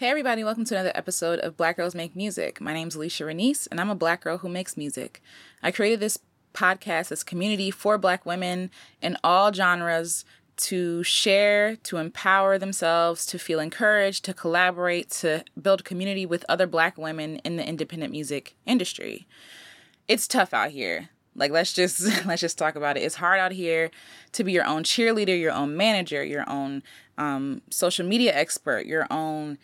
Hey everybody, welcome to another episode of Black Girls Make Music. My name's Alicia Renice, and I'm a black girl who makes music. I created this podcast as community for black women in all genres to share, to empower themselves, to feel encouraged, to collaborate, to build community with other black women in the independent music industry. It's tough out here. Like let's just let's just talk about it. It's hard out here to be your own cheerleader, your own manager, your own um, social media expert, your own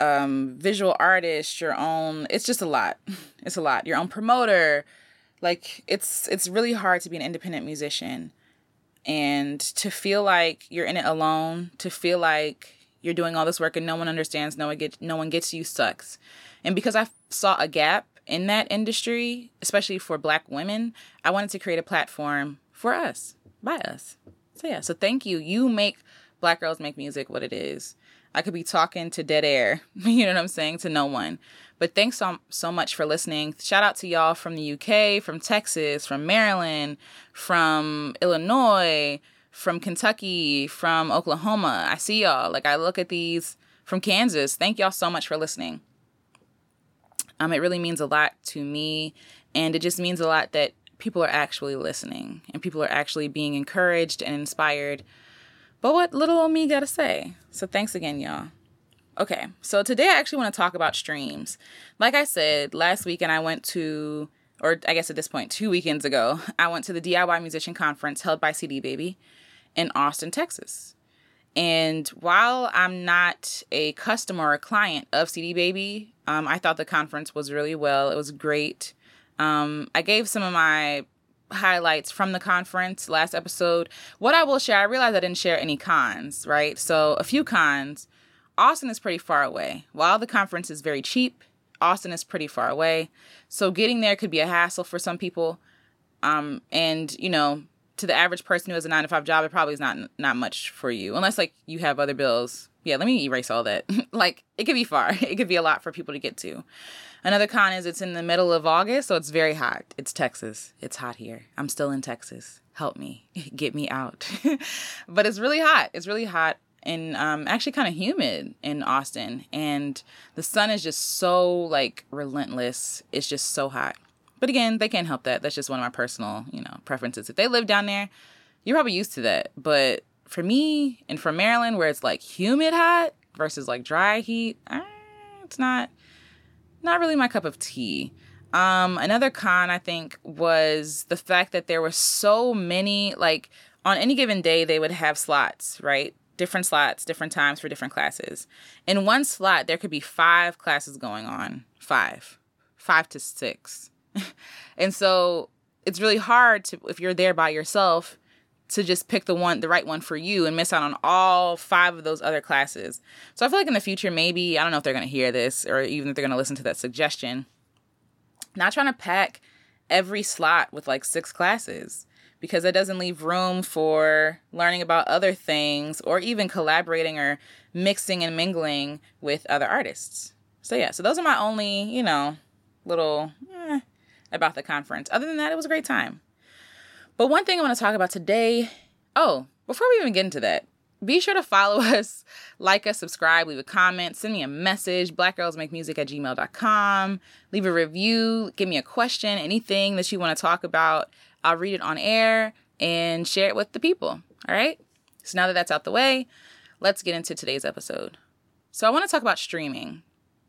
um, visual artist, your own. It's just a lot. It's a lot. Your own promoter. Like it's it's really hard to be an independent musician, and to feel like you're in it alone. To feel like you're doing all this work and no one understands, no one gets no one gets you sucks. And because I saw a gap in that industry, especially for Black women, I wanted to create a platform for us by us. So yeah. So thank you. You make Black girls make music what it is. I could be talking to dead air, you know what I'm saying, to no one. But thanks so, so much for listening. Shout out to y'all from the UK, from Texas, from Maryland, from Illinois, from Kentucky, from Oklahoma. I see y'all. Like I look at these from Kansas. Thank y'all so much for listening. Um, it really means a lot to me, and it just means a lot that people are actually listening and people are actually being encouraged and inspired but what little old me gotta say? So thanks again, y'all. Okay, so today I actually want to talk about streams. Like I said, last weekend I went to, or I guess at this point, two weekends ago, I went to the DIY Musician Conference held by CD Baby in Austin, Texas. And while I'm not a customer or a client of CD Baby, um, I thought the conference was really well. It was great. Um, I gave some of my highlights from the conference last episode. What I will share, I realized I didn't share any cons, right? So, a few cons. Austin is pretty far away. While the conference is very cheap, Austin is pretty far away. So, getting there could be a hassle for some people. Um, and, you know, to the average person who has a nine to five job, it probably is not not much for you, unless like you have other bills. Yeah, let me erase all that. like it could be far. It could be a lot for people to get to. Another con is it's in the middle of August, so it's very hot. It's Texas. It's hot here. I'm still in Texas. Help me. Get me out. but it's really hot. It's really hot and um, actually kind of humid in Austin. And the sun is just so like relentless. It's just so hot. But again, they can't help that. That's just one of my personal, you know, preferences. If they live down there, you're probably used to that. But for me and for Maryland, where it's like humid hot versus like dry heat, eh, it's not not really my cup of tea. Um, another con I think was the fact that there were so many like on any given day they would have slots, right? Different slots, different times for different classes. In one slot there could be 5 classes going on. 5. 5 to 6. and so it's really hard to if you're there by yourself to just pick the one the right one for you and miss out on all five of those other classes. So I feel like in the future maybe I don't know if they're going to hear this or even if they're going to listen to that suggestion. Not trying to pack every slot with like six classes because it doesn't leave room for learning about other things or even collaborating or mixing and mingling with other artists. So yeah, so those are my only, you know, little eh, about the conference. Other than that, it was a great time. But one thing I want to talk about today oh, before we even get into that, be sure to follow us, like us, subscribe, leave a comment, send me a message, blackgirlsmakemusic at gmail.com, leave a review, give me a question, anything that you want to talk about. I'll read it on air and share it with the people. All right? So now that that's out the way, let's get into today's episode. So I want to talk about streaming.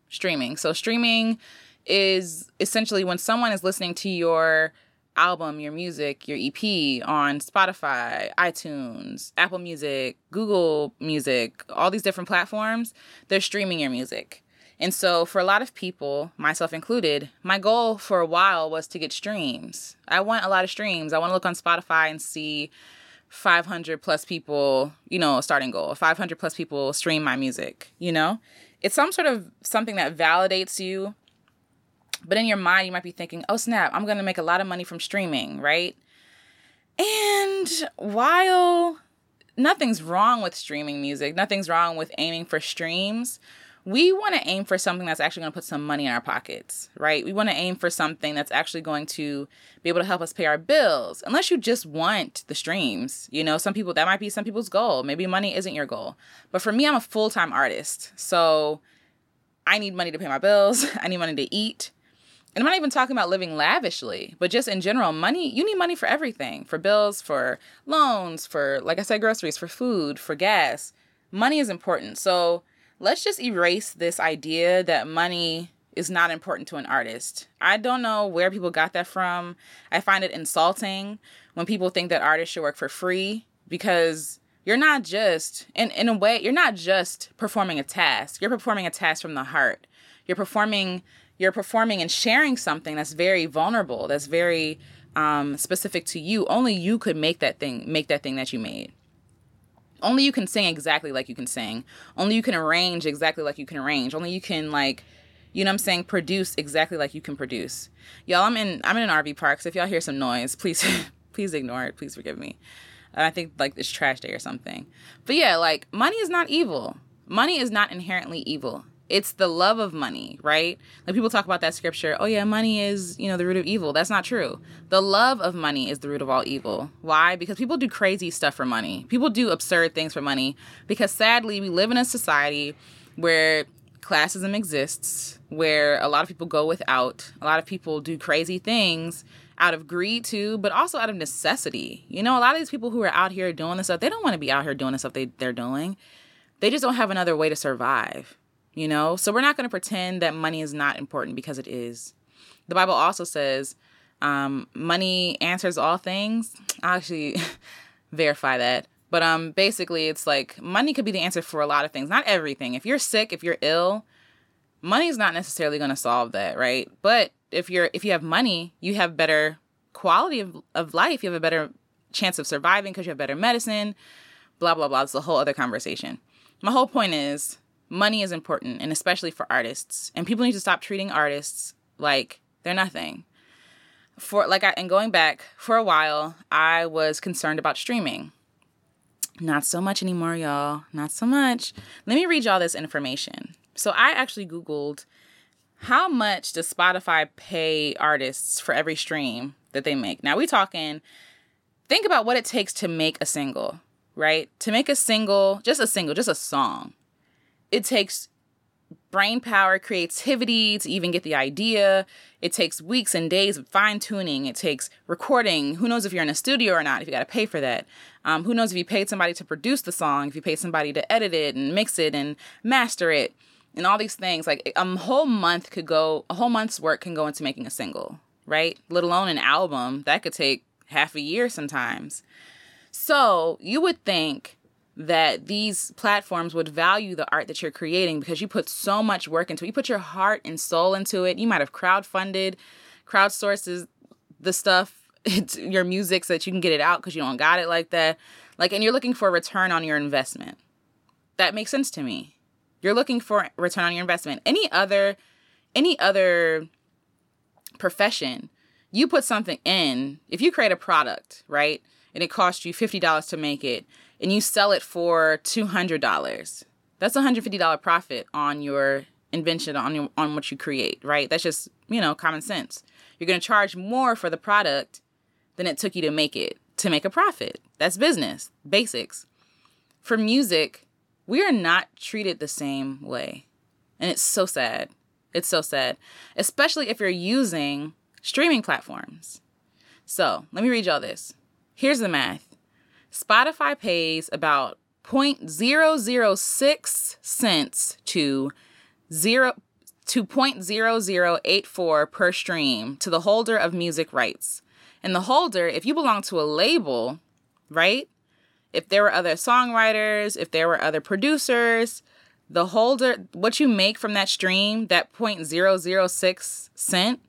Streaming. So streaming is essentially when someone is listening to your album, your music, your EP on Spotify, iTunes, Apple Music, Google Music, all these different platforms, they're streaming your music. And so, for a lot of people, myself included, my goal for a while was to get streams. I want a lot of streams. I want to look on Spotify and see 500 plus people, you know, starting goal, 500 plus people stream my music, you know? It's some sort of something that validates you but in your mind, you might be thinking, oh, snap, I'm going to make a lot of money from streaming, right? And while nothing's wrong with streaming music, nothing's wrong with aiming for streams, we want to aim for something that's actually going to put some money in our pockets, right? We want to aim for something that's actually going to be able to help us pay our bills. Unless you just want the streams, you know, some people that might be some people's goal. Maybe money isn't your goal. But for me, I'm a full time artist. So I need money to pay my bills, I need money to eat. And I'm not even talking about living lavishly, but just in general, money, you need money for everything for bills, for loans, for, like I said, groceries, for food, for gas. Money is important. So let's just erase this idea that money is not important to an artist. I don't know where people got that from. I find it insulting when people think that artists should work for free because you're not just in in a way you're not just performing a task. You're performing a task from the heart. You're performing you're performing and sharing something that's very vulnerable, that's very um, specific to you. Only you could make that thing, make that thing that you made. Only you can sing exactly like you can sing. Only you can arrange exactly like you can arrange. Only you can like, you know what I'm saying, produce exactly like you can produce. Y'all, I'm in I'm in an RV park, so if y'all hear some noise, please please ignore it. Please forgive me. I think like it's trash day or something. But yeah, like money is not evil. Money is not inherently evil it's the love of money, right? Like people talk about that scripture, oh yeah, money is, you know, the root of evil. That's not true. The love of money is the root of all evil. Why? Because people do crazy stuff for money. People do absurd things for money because sadly, we live in a society where classism exists, where a lot of people go without. A lot of people do crazy things out of greed too, but also out of necessity. You know, a lot of these people who are out here doing this stuff, they don't want to be out here doing the stuff they, they're doing. They just don't have another way to survive you know? So we're not going to pretend that money is not important because it is. The Bible also says um, money answers all things. I'll actually verify that. But um, basically, it's like money could be the answer for a lot of things, not everything. If you're sick, if you're ill, money is not necessarily going to solve that, right? But if you're if you have money, you have better quality of, of life. You have a better chance of surviving because you have better medicine. Blah blah blah. It's a whole other conversation. My whole point is money is important and especially for artists. And people need to stop treating artists like they're nothing. For like I, and going back for a while i was concerned about streaming. Not so much anymore y'all. Not so much. Let me read y'all this information. So i actually googled how much does spotify pay artists for every stream that they make? Now we talking think about what it takes to make a single right? To make a single just a single just a song it takes brain power, creativity to even get the idea. It takes weeks and days of fine tuning. It takes recording. Who knows if you're in a studio or not, if you got to pay for that. Um, who knows if you paid somebody to produce the song, if you paid somebody to edit it and mix it and master it and all these things. Like a whole month could go, a whole month's work can go into making a single, right? Let alone an album. That could take half a year sometimes. So you would think that these platforms would value the art that you're creating because you put so much work into it. You put your heart and soul into it. You might have crowdfunded, crowdsources the stuff, it's your music so that you can get it out because you don't got it like that. Like, and you're looking for a return on your investment. That makes sense to me. You're looking for return on your investment. Any other, any other profession, you put something in. If you create a product, right, and it costs you fifty dollars to make it, and you sell it for $200, that's a $150 profit on your invention on your on what you create, right? That's just, you know, common sense. You're going to charge more for the product than it took you to make it to make a profit. That's business, basics. For music, we are not treated the same way. And it's so sad. It's so sad, especially if you're using streaming platforms. So, let me read y'all this. Here's the math Spotify pays about 0.006 cents to zero to 0.0084 per stream to the holder of music rights. And the holder, if you belong to a label, right? If there were other songwriters, if there were other producers, the holder, what you make from that stream, that 0.006 cent,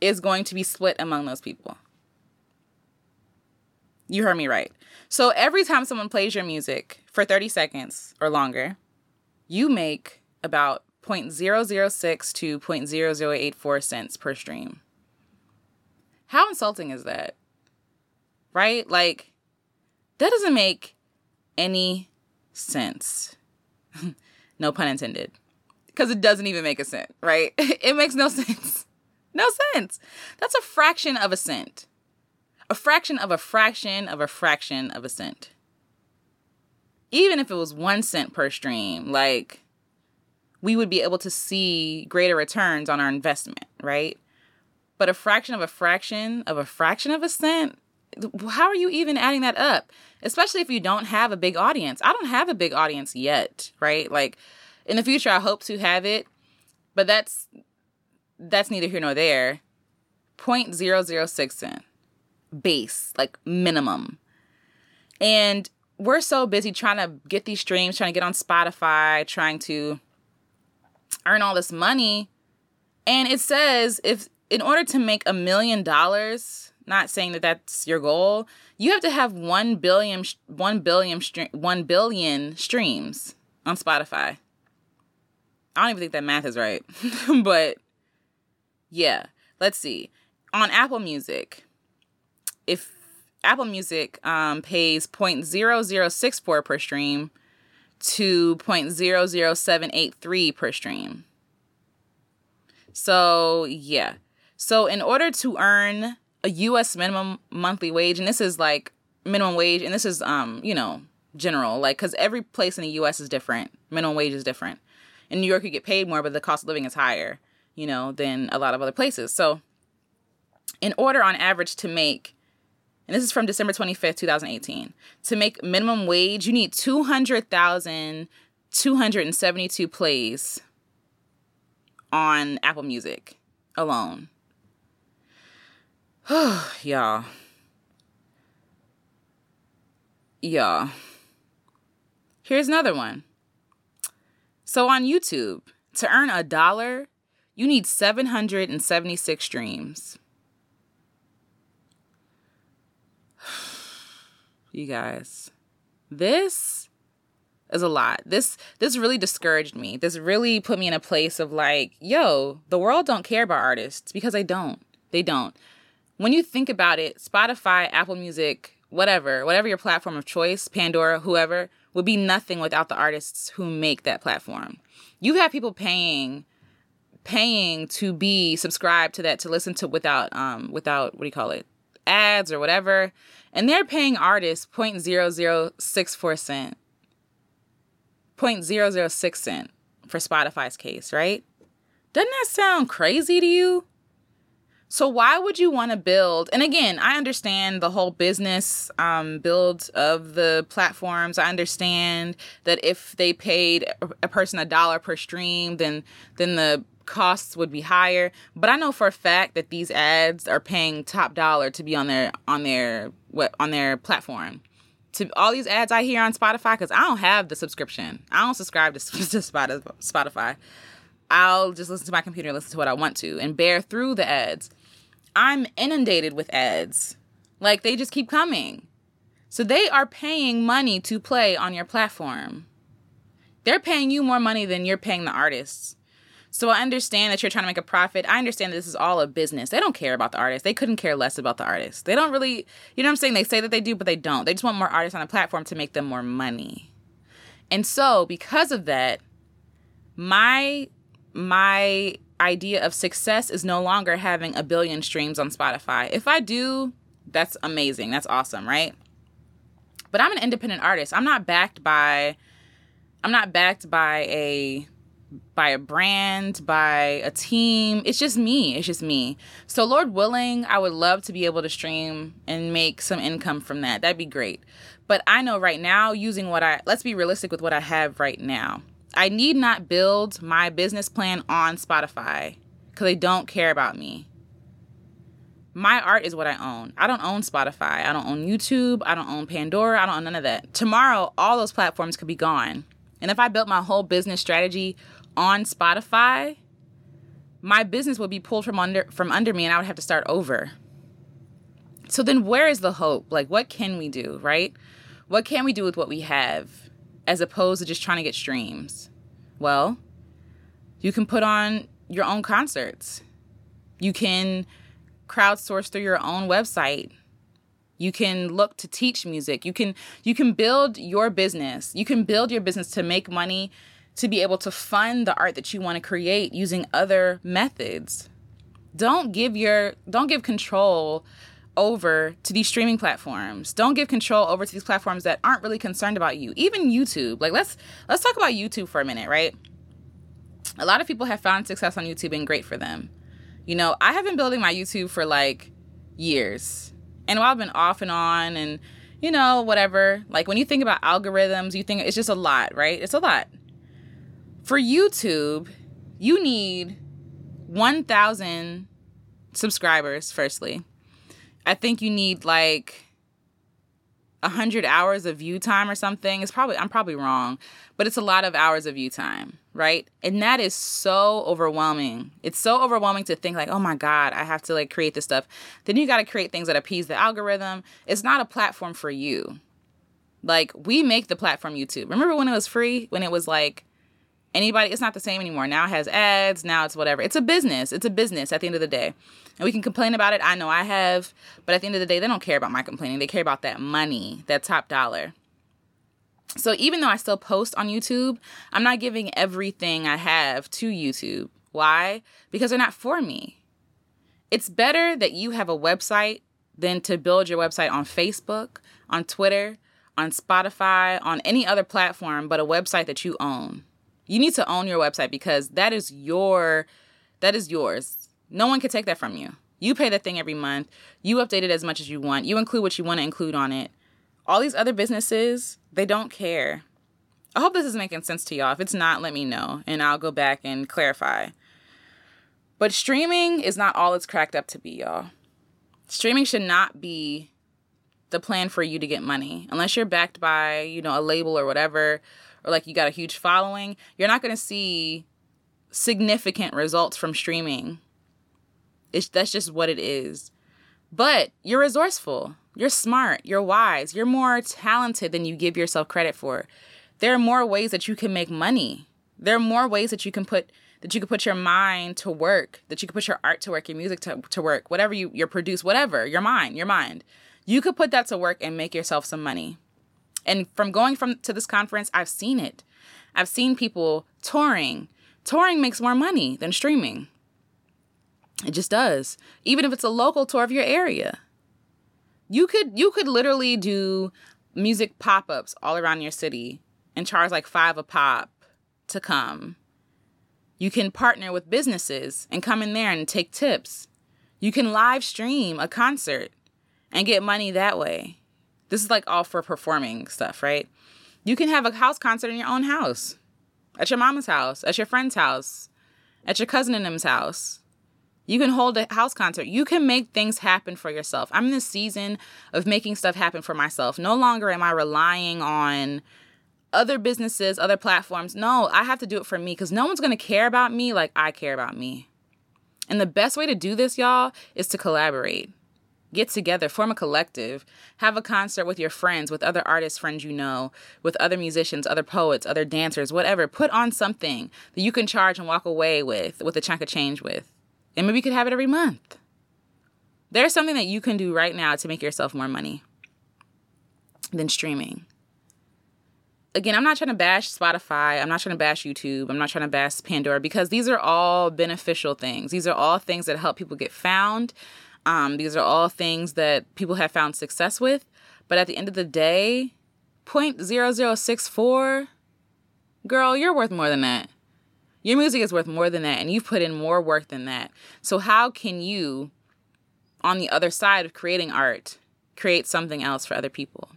is going to be split among those people. You heard me right. So every time someone plays your music for 30 seconds or longer, you make about 0.006 to 0.0084 cents per stream. How insulting is that? Right? Like, that doesn't make any sense. no pun intended. Because it doesn't even make a cent, right? it makes no sense. No sense. That's a fraction of a cent a fraction of a fraction of a fraction of a cent. Even if it was one cent per stream, like, we would be able to see greater returns on our investment, right? But a fraction of a fraction of a fraction of a cent, how are you even adding that up? Especially if you don't have a big audience. I don't have a big audience yet, right? Like in the future I hope to have it, but that's that's neither here nor there. 0.006 cent base, like minimum. And we're so busy trying to get these streams, trying to get on Spotify, trying to earn all this money. And it says if in order to make a million dollars, not saying that that's your goal, you have to have 1 billion 1 billion 1 billion streams on Spotify. I don't even think that math is right. but yeah, let's see. On Apple Music, if Apple Music um, pays 0.0064 per stream to 0.00783 per stream. So, yeah. So, in order to earn a US minimum monthly wage, and this is like minimum wage, and this is, um, you know, general, like, because every place in the US is different. Minimum wage is different. In New York, you get paid more, but the cost of living is higher, you know, than a lot of other places. So, in order on average to make and this is from December 25th, 2018. To make minimum wage, you need 200,272 plays on Apple Music alone. Y'all. Y'all. Here's another one. So on YouTube, to earn a dollar, you need 776 streams. You guys. This is a lot. This this really discouraged me. This really put me in a place of like, yo, the world don't care about artists because they don't. They don't. When you think about it, Spotify, Apple Music, whatever, whatever your platform of choice, Pandora, whoever, would be nothing without the artists who make that platform. You have people paying paying to be subscribed to that to listen to without um without what do you call it? Ads or whatever and they're paying artists 0.0064 cent. 0.006 cent for spotify's case right? Doesn't that sound crazy to you? So why would you want to build and again i understand the whole business um, build of the platforms. I understand that if they paid a person a dollar per stream then then the costs would be higher but i know for a fact that these ads are paying top dollar to be on their on their what on their platform. To all these ads i hear on spotify because i don't have the subscription. I don't subscribe to, to spotify. I'll just listen to my computer and listen to what i want to and bear through the ads. I'm inundated with ads. Like they just keep coming. So they are paying money to play on your platform. They're paying you more money than you're paying the artists so I understand that you're trying to make a profit. I understand that this is all a business. They don't care about the artist. They couldn't care less about the artist. They don't really, you know what I'm saying? They say that they do, but they don't. They just want more artists on the platform to make them more money. And so because of that, my my idea of success is no longer having a billion streams on Spotify. If I do, that's amazing. That's awesome, right? But I'm an independent artist. I'm not backed by I'm not backed by a by a brand, by a team. It's just me. It's just me. So, Lord willing, I would love to be able to stream and make some income from that. That'd be great. But I know right now, using what I, let's be realistic with what I have right now. I need not build my business plan on Spotify because they don't care about me. My art is what I own. I don't own Spotify. I don't own YouTube. I don't own Pandora. I don't own none of that. Tomorrow, all those platforms could be gone. And if I built my whole business strategy on Spotify, my business would be pulled from under from under me and I would have to start over. So then where is the hope? Like what can we do, right? What can we do with what we have as opposed to just trying to get streams? Well, you can put on your own concerts. You can crowdsource through your own website. You can look to teach music. You can you can build your business. You can build your business to make money to be able to fund the art that you want to create using other methods. Don't give your don't give control over to these streaming platforms. Don't give control over to these platforms that aren't really concerned about you. Even YouTube. Like let's let's talk about YouTube for a minute, right? a lot of people have found success on YouTube and great for them. You know, I have been building my YouTube for like years. And while I've been off and on and, you know, whatever, like when you think about algorithms, you think it's just a lot, right? It's a lot. For YouTube, you need 1,000 subscribers, firstly. I think you need like 100 hours of view time or something. It's probably, I'm probably wrong, but it's a lot of hours of view time, right? And that is so overwhelming. It's so overwhelming to think, like, oh my God, I have to like create this stuff. Then you got to create things that appease the algorithm. It's not a platform for you. Like, we make the platform YouTube. Remember when it was free? When it was like, anybody it's not the same anymore. Now it has ads now it's whatever. It's a business. It's a business at the end of the day. And we can complain about it. I know i have. But at the end of the day they don't care about my complaining. They care about that money that top dollar. So even though i still post on youtube i'm not giving everything i have to youtube. Why? Because they're not for me. It's better that you have a website than to build your website on facebook on twitter on spotify on any other platform but a website that you own you need to own your website because that is your that is yours. No one can take that from you. You pay that thing every month. You update it as much as you want. You include what you want to include on it. All these other businesses, they don't care. I hope this is making sense to y'all. If it's not, let me know and I'll go back and clarify. But streaming is not all it's cracked up to be, y'all. Streaming should not be the plan for you to get money unless you're backed by, you know, a label or whatever or like you got a huge following, you're not going to see significant results from streaming. It's that's just what it is. But you're resourceful. You're smart. You're wise. You're more talented than you give yourself credit for. There are more ways that you can make money. There are more ways that you can put that you can put your mind to work, that you can put your art to work, your music to, to work, whatever you you produce, whatever, your mind, your mind. You could put that to work and make yourself some money. And from going from to this conference, I've seen it. I've seen people touring. Touring makes more money than streaming. It just does. Even if it's a local tour of your area. You could you could literally do music pop-ups all around your city and charge like 5 a pop to come. You can partner with businesses and come in there and take tips. You can live stream a concert and get money that way. This is like all for performing stuff, right? You can have a house concert in your own house, at your mama's house, at your friend's house, at your cousin and them's house. You can hold a house concert. You can make things happen for yourself. I'm in the season of making stuff happen for myself. No longer am I relying on other businesses, other platforms. No, I have to do it for me because no one's going to care about me like I care about me. And the best way to do this, y'all, is to collaborate get together, form a collective, have a concert with your friends, with other artists, friends you know, with other musicians, other poets, other dancers, whatever. Put on something that you can charge and walk away with, with a chunk of change with. And maybe you could have it every month. There's something that you can do right now to make yourself more money than streaming. Again, I'm not trying to bash Spotify. I'm not trying to bash YouTube. I'm not trying to bash Pandora because these are all beneficial things. These are all things that help people get found um, these are all things that people have found success with. But at the end of the day, 0.0064, girl, you're worth more than that. Your music is worth more than that, and you've put in more work than that. So, how can you, on the other side of creating art, create something else for other people?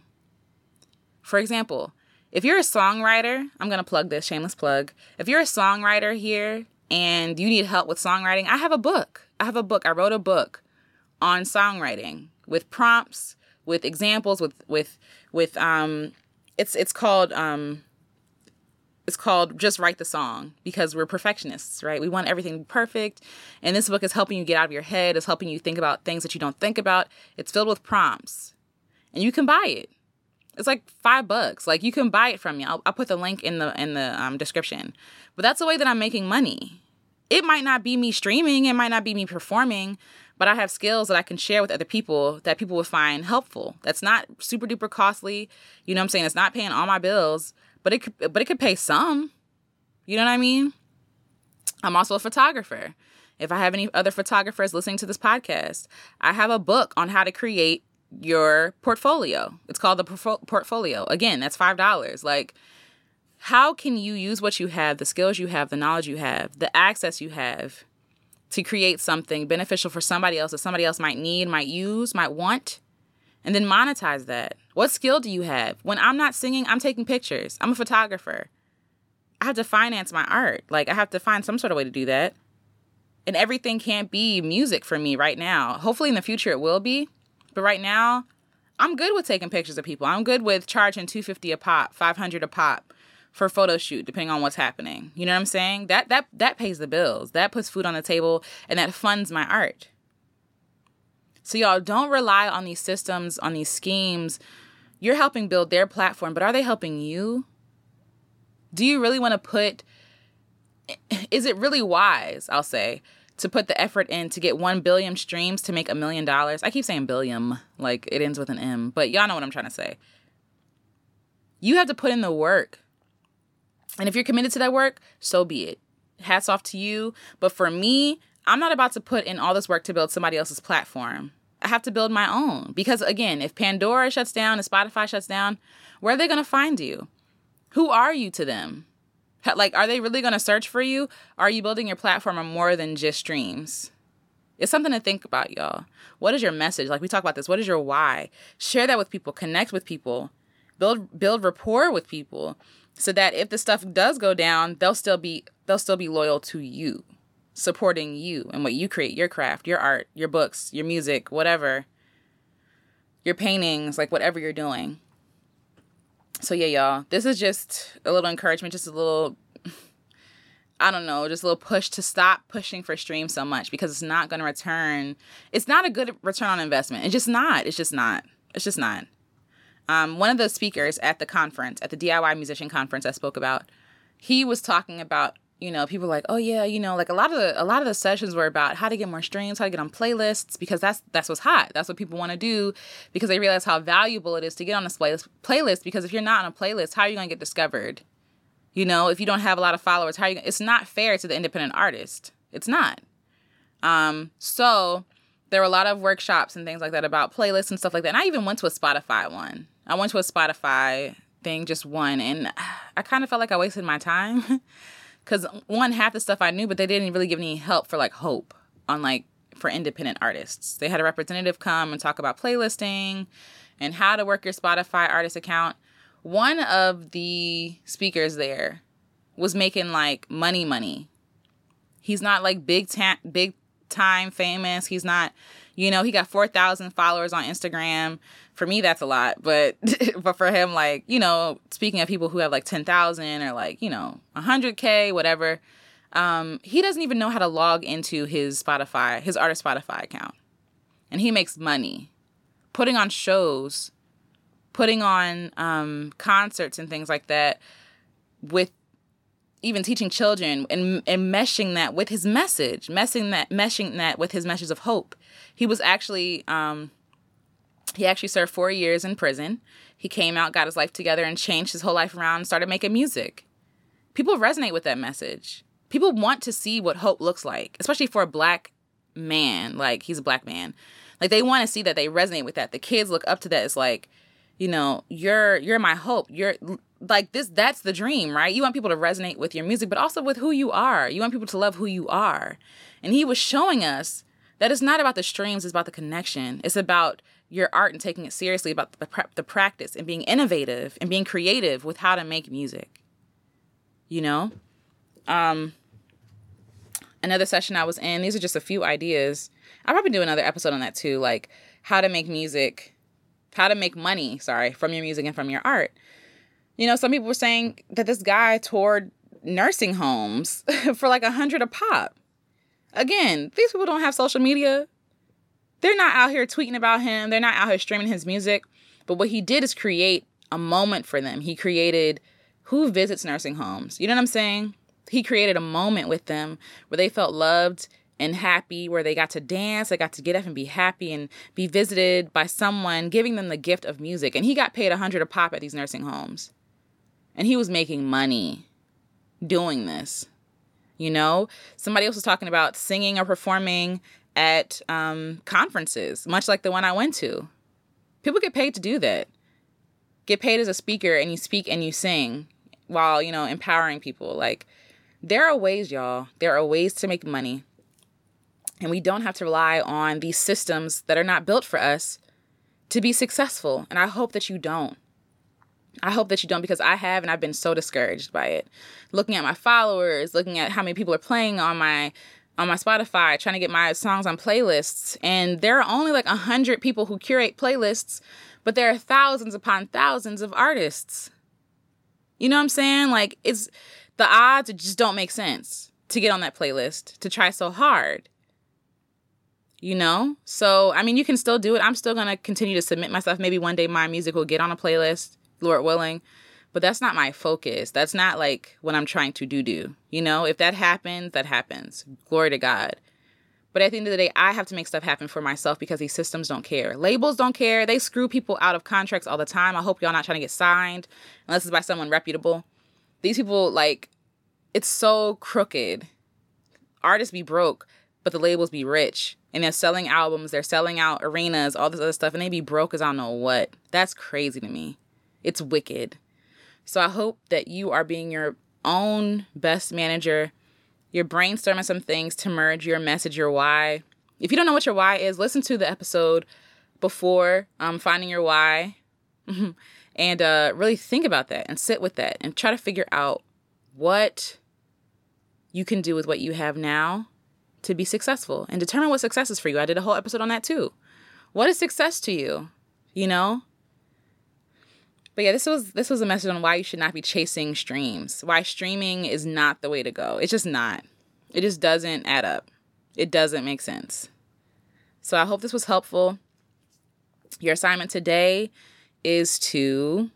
For example, if you're a songwriter, I'm going to plug this shameless plug. If you're a songwriter here and you need help with songwriting, I have a book. I have a book. I wrote a book on songwriting with prompts, with examples, with with with um it's it's called um it's called just write the song because we're perfectionists right? We want everything perfect. And this book is helping you get out of your head. It's helping you think about things that you don't think about. It's filled with prompts. And you can buy it. It's like five bucks. Like you can buy it from me. I'll, I'll put the link in the in the um, description. But that's the way that i'm making money. It might not be me streaming. It might not be me performing but I have skills that I can share with other people that people would find helpful. That's not super duper costly. You know what I'm saying? It's not paying all my bills, but it could, but it could pay some. You know what I mean? I'm also a photographer. If I have any other photographers listening to this podcast, I have a book on how to create your portfolio. It's called the portfolio. Again, that's $5. Like how can you use what you have, the skills you have, the knowledge you have, the access you have to create something beneficial for somebody else that somebody else might need, might use, might want, and then monetize that? What skill do you have? When I'm not singing, I'm taking pictures. I'm a photographer. I have to finance my art. Like, I have to find some sort of way to do that. And everything can't be music for me right now. Hopefully, in the future, it will be. But right now, I'm good with taking pictures of people. I'm good with charging 250 a pop, 500 a pop for photo shoot depending on what's happening. You know what I'm saying? That that that pays the bills. That puts food on the table and that funds my art. So y'all don't rely on these systems, on these schemes. You're helping build their platform, but are they helping you? Do you really want to put is it really wise, I'll say, to put the effort in to get 1 billion streams to make a million dollars? I keep saying billion, like it ends with an M, but y'all know what I'm trying to say. You have to put in the work and if you're committed to that work, so be it. Hats off to you. But for me, I'm not about to put in all this work to build somebody else's platform. I have to build my own. Because again, if Pandora shuts down and Spotify shuts down, where are they going to find you? Who are you to them? Like, are they really going to search for you? Are you building your platform on more than just streams? It's something to think about, y'all. What is your message? Like we talk about this. What is your why? Share that with people. Connect with people. Build build rapport with people so that if the stuff does go down, they'll still be they'll still be loyal to you, supporting you and what you create, your craft, your art, your books, your music, whatever. Your paintings, like whatever you're doing. So yeah, y'all, this is just a little encouragement, just a little I don't know, just a little push to stop pushing for streams so much because it's not going to return. It's not a good return on investment. It's just not. It's just not. It's just not. Um, one of the speakers at the conference, at the DIY musician conference I spoke about, he was talking about you know people like oh yeah you know like a lot of the a lot of the sessions were about how to get more streams how to get on playlists because that's that's what's hot. That's what people want to do because they realize how valuable it is to get on this playlist playlist because if you're not on a playlist how are you going to get discovered? You know if you don't have a lot of followers how are you it's not fair to the independent artist. It's not. Um so there were a lot of workshops and things like that about playlists and stuff like that and i even went to a spotify one I went to a Spotify thing, just one, and I kind of felt like I wasted my time because one half the stuff I knew, but they didn't really give any help for like hope on like for independent artists. They had a representative come and talk about playlisting and how to work your Spotify artist account. One of the speakers there was making like money, money. He's not like big time, big time famous. He's not, you know, he got 4,000 followers on Instagram for me that's a lot but but for him like you know speaking of people who have like 10,000 or like you know 100k whatever um he doesn't even know how to log into his Spotify his artist Spotify account and he makes money putting on shows putting on um concerts and things like that with even teaching children and, and meshing that with his message messing that meshing that with his message of hope he was actually um he actually served four years in prison. He came out, got his life together, and changed his whole life around and started making music. People resonate with that message. People want to see what hope looks like, especially for a black man. Like, he's a black man. Like, they want to see that they resonate with that. The kids look up to that. It's like, you know, you're you're my hope. You're like this that's the dream, right? You want people to resonate with your music, but also with who you are. You want people to love who you are. And he was showing us that it's not about the streams, it's about the connection. It's about your art and taking it seriously about the, the practice and being innovative and being creative with how to make music. You know? Um, another session I was in, these are just a few ideas. I'll probably do another episode on that too, like how to make music, how to make money, sorry, from your music and from your art. You know, some people were saying that this guy toured nursing homes for like a hundred a pop. Again, these people don't have social media they're not out here tweeting about him. They're not out here streaming his music. But what he did is create a moment for them. He created who visits nursing homes. You know what I'm saying? He created a moment with them where they felt loved and happy, where they got to dance, they got to get up and be happy and be visited by someone giving them the gift of music. And he got paid a hundred a pop at these nursing homes. And he was making money doing this. You know, somebody else was talking about singing or performing at um, conferences, much like the one I went to. People get paid to do that. Get paid as a speaker and you speak and you sing while, you know, empowering people. Like there are ways, y'all. There are ways to make money. And we don't have to rely on these systems that are not built for us to be successful. And I hope that you don't. I hope that you don't because I have and I've been so discouraged by it. Looking at my followers, looking at how many people are playing on my on my Spotify, trying to get my songs on playlists, and there are only like a hundred people who curate playlists, but there are thousands upon thousands of artists. You know what I'm saying? Like it's the odds just don't make sense to get on that playlist to try so hard. You know? So, I mean, you can still do it. I'm still going to continue to submit myself. Maybe one day my music will get on a playlist, Lord willing. But that's not my focus. That's not like what I'm trying to do do. You know, if that happens, that happens. Glory to God. But at the end of the day, I have to make stuff happen for myself because these systems don't care. Labels don't care. They screw people out of contracts all the time. I hope y'all not trying to get signed unless it's by someone reputable. These people, like, it's so crooked. Artists be broke, but the labels be rich. And they're selling albums, they're selling out arenas, all this other stuff, and they be broke as I don't know what. That's crazy to me. It's wicked. So I hope that you are being your own best manager. You're brainstorming some things to merge your message, your why. If you don't know what your why is, listen to the episode before um, finding your why and uh, really think about that and sit with that and try to figure out what you can do with what you have now to be successful and determine what success is for you. I did a whole episode on that too. What is success to you? You know? But yeah, this was this was a message on why you should not be chasing streams. Why streaming is not the way to go. It's just not. It just doesn't add up. It doesn't make sense. So I hope this was helpful. Your assignment today is to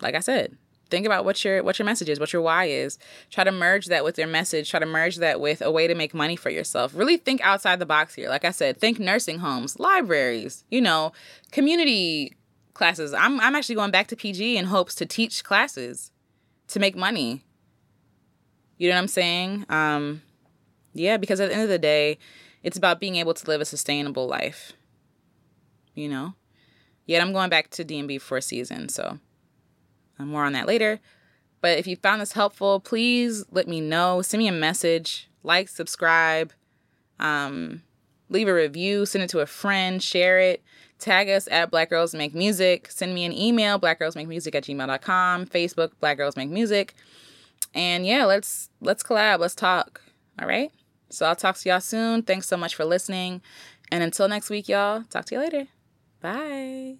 like I said, think about what your what your message is, what your why is. Try to merge that with your message. Try to merge that with a way to make money for yourself. Really think outside the box here. Like I said, think nursing homes, libraries, you know, community classes. I'm I'm actually going back to PG in hopes to teach classes to make money. You know what I'm saying? Um yeah, because at the end of the day, it's about being able to live a sustainable life. You know? Yet I'm going back to DMV for a season, so more on that later. But if you found this helpful, please let me know. Send me a message, like, subscribe, um, leave a review, send it to a friend, share it, tag us at Black Girls Make Music, send me an email, blackgirlsmakemusic at gmail.com, Facebook, Black Girls Make Music. And yeah, let's let's collab, let's talk. All right. So I'll talk to y'all soon. Thanks so much for listening. And until next week, y'all, talk to you later. Bye.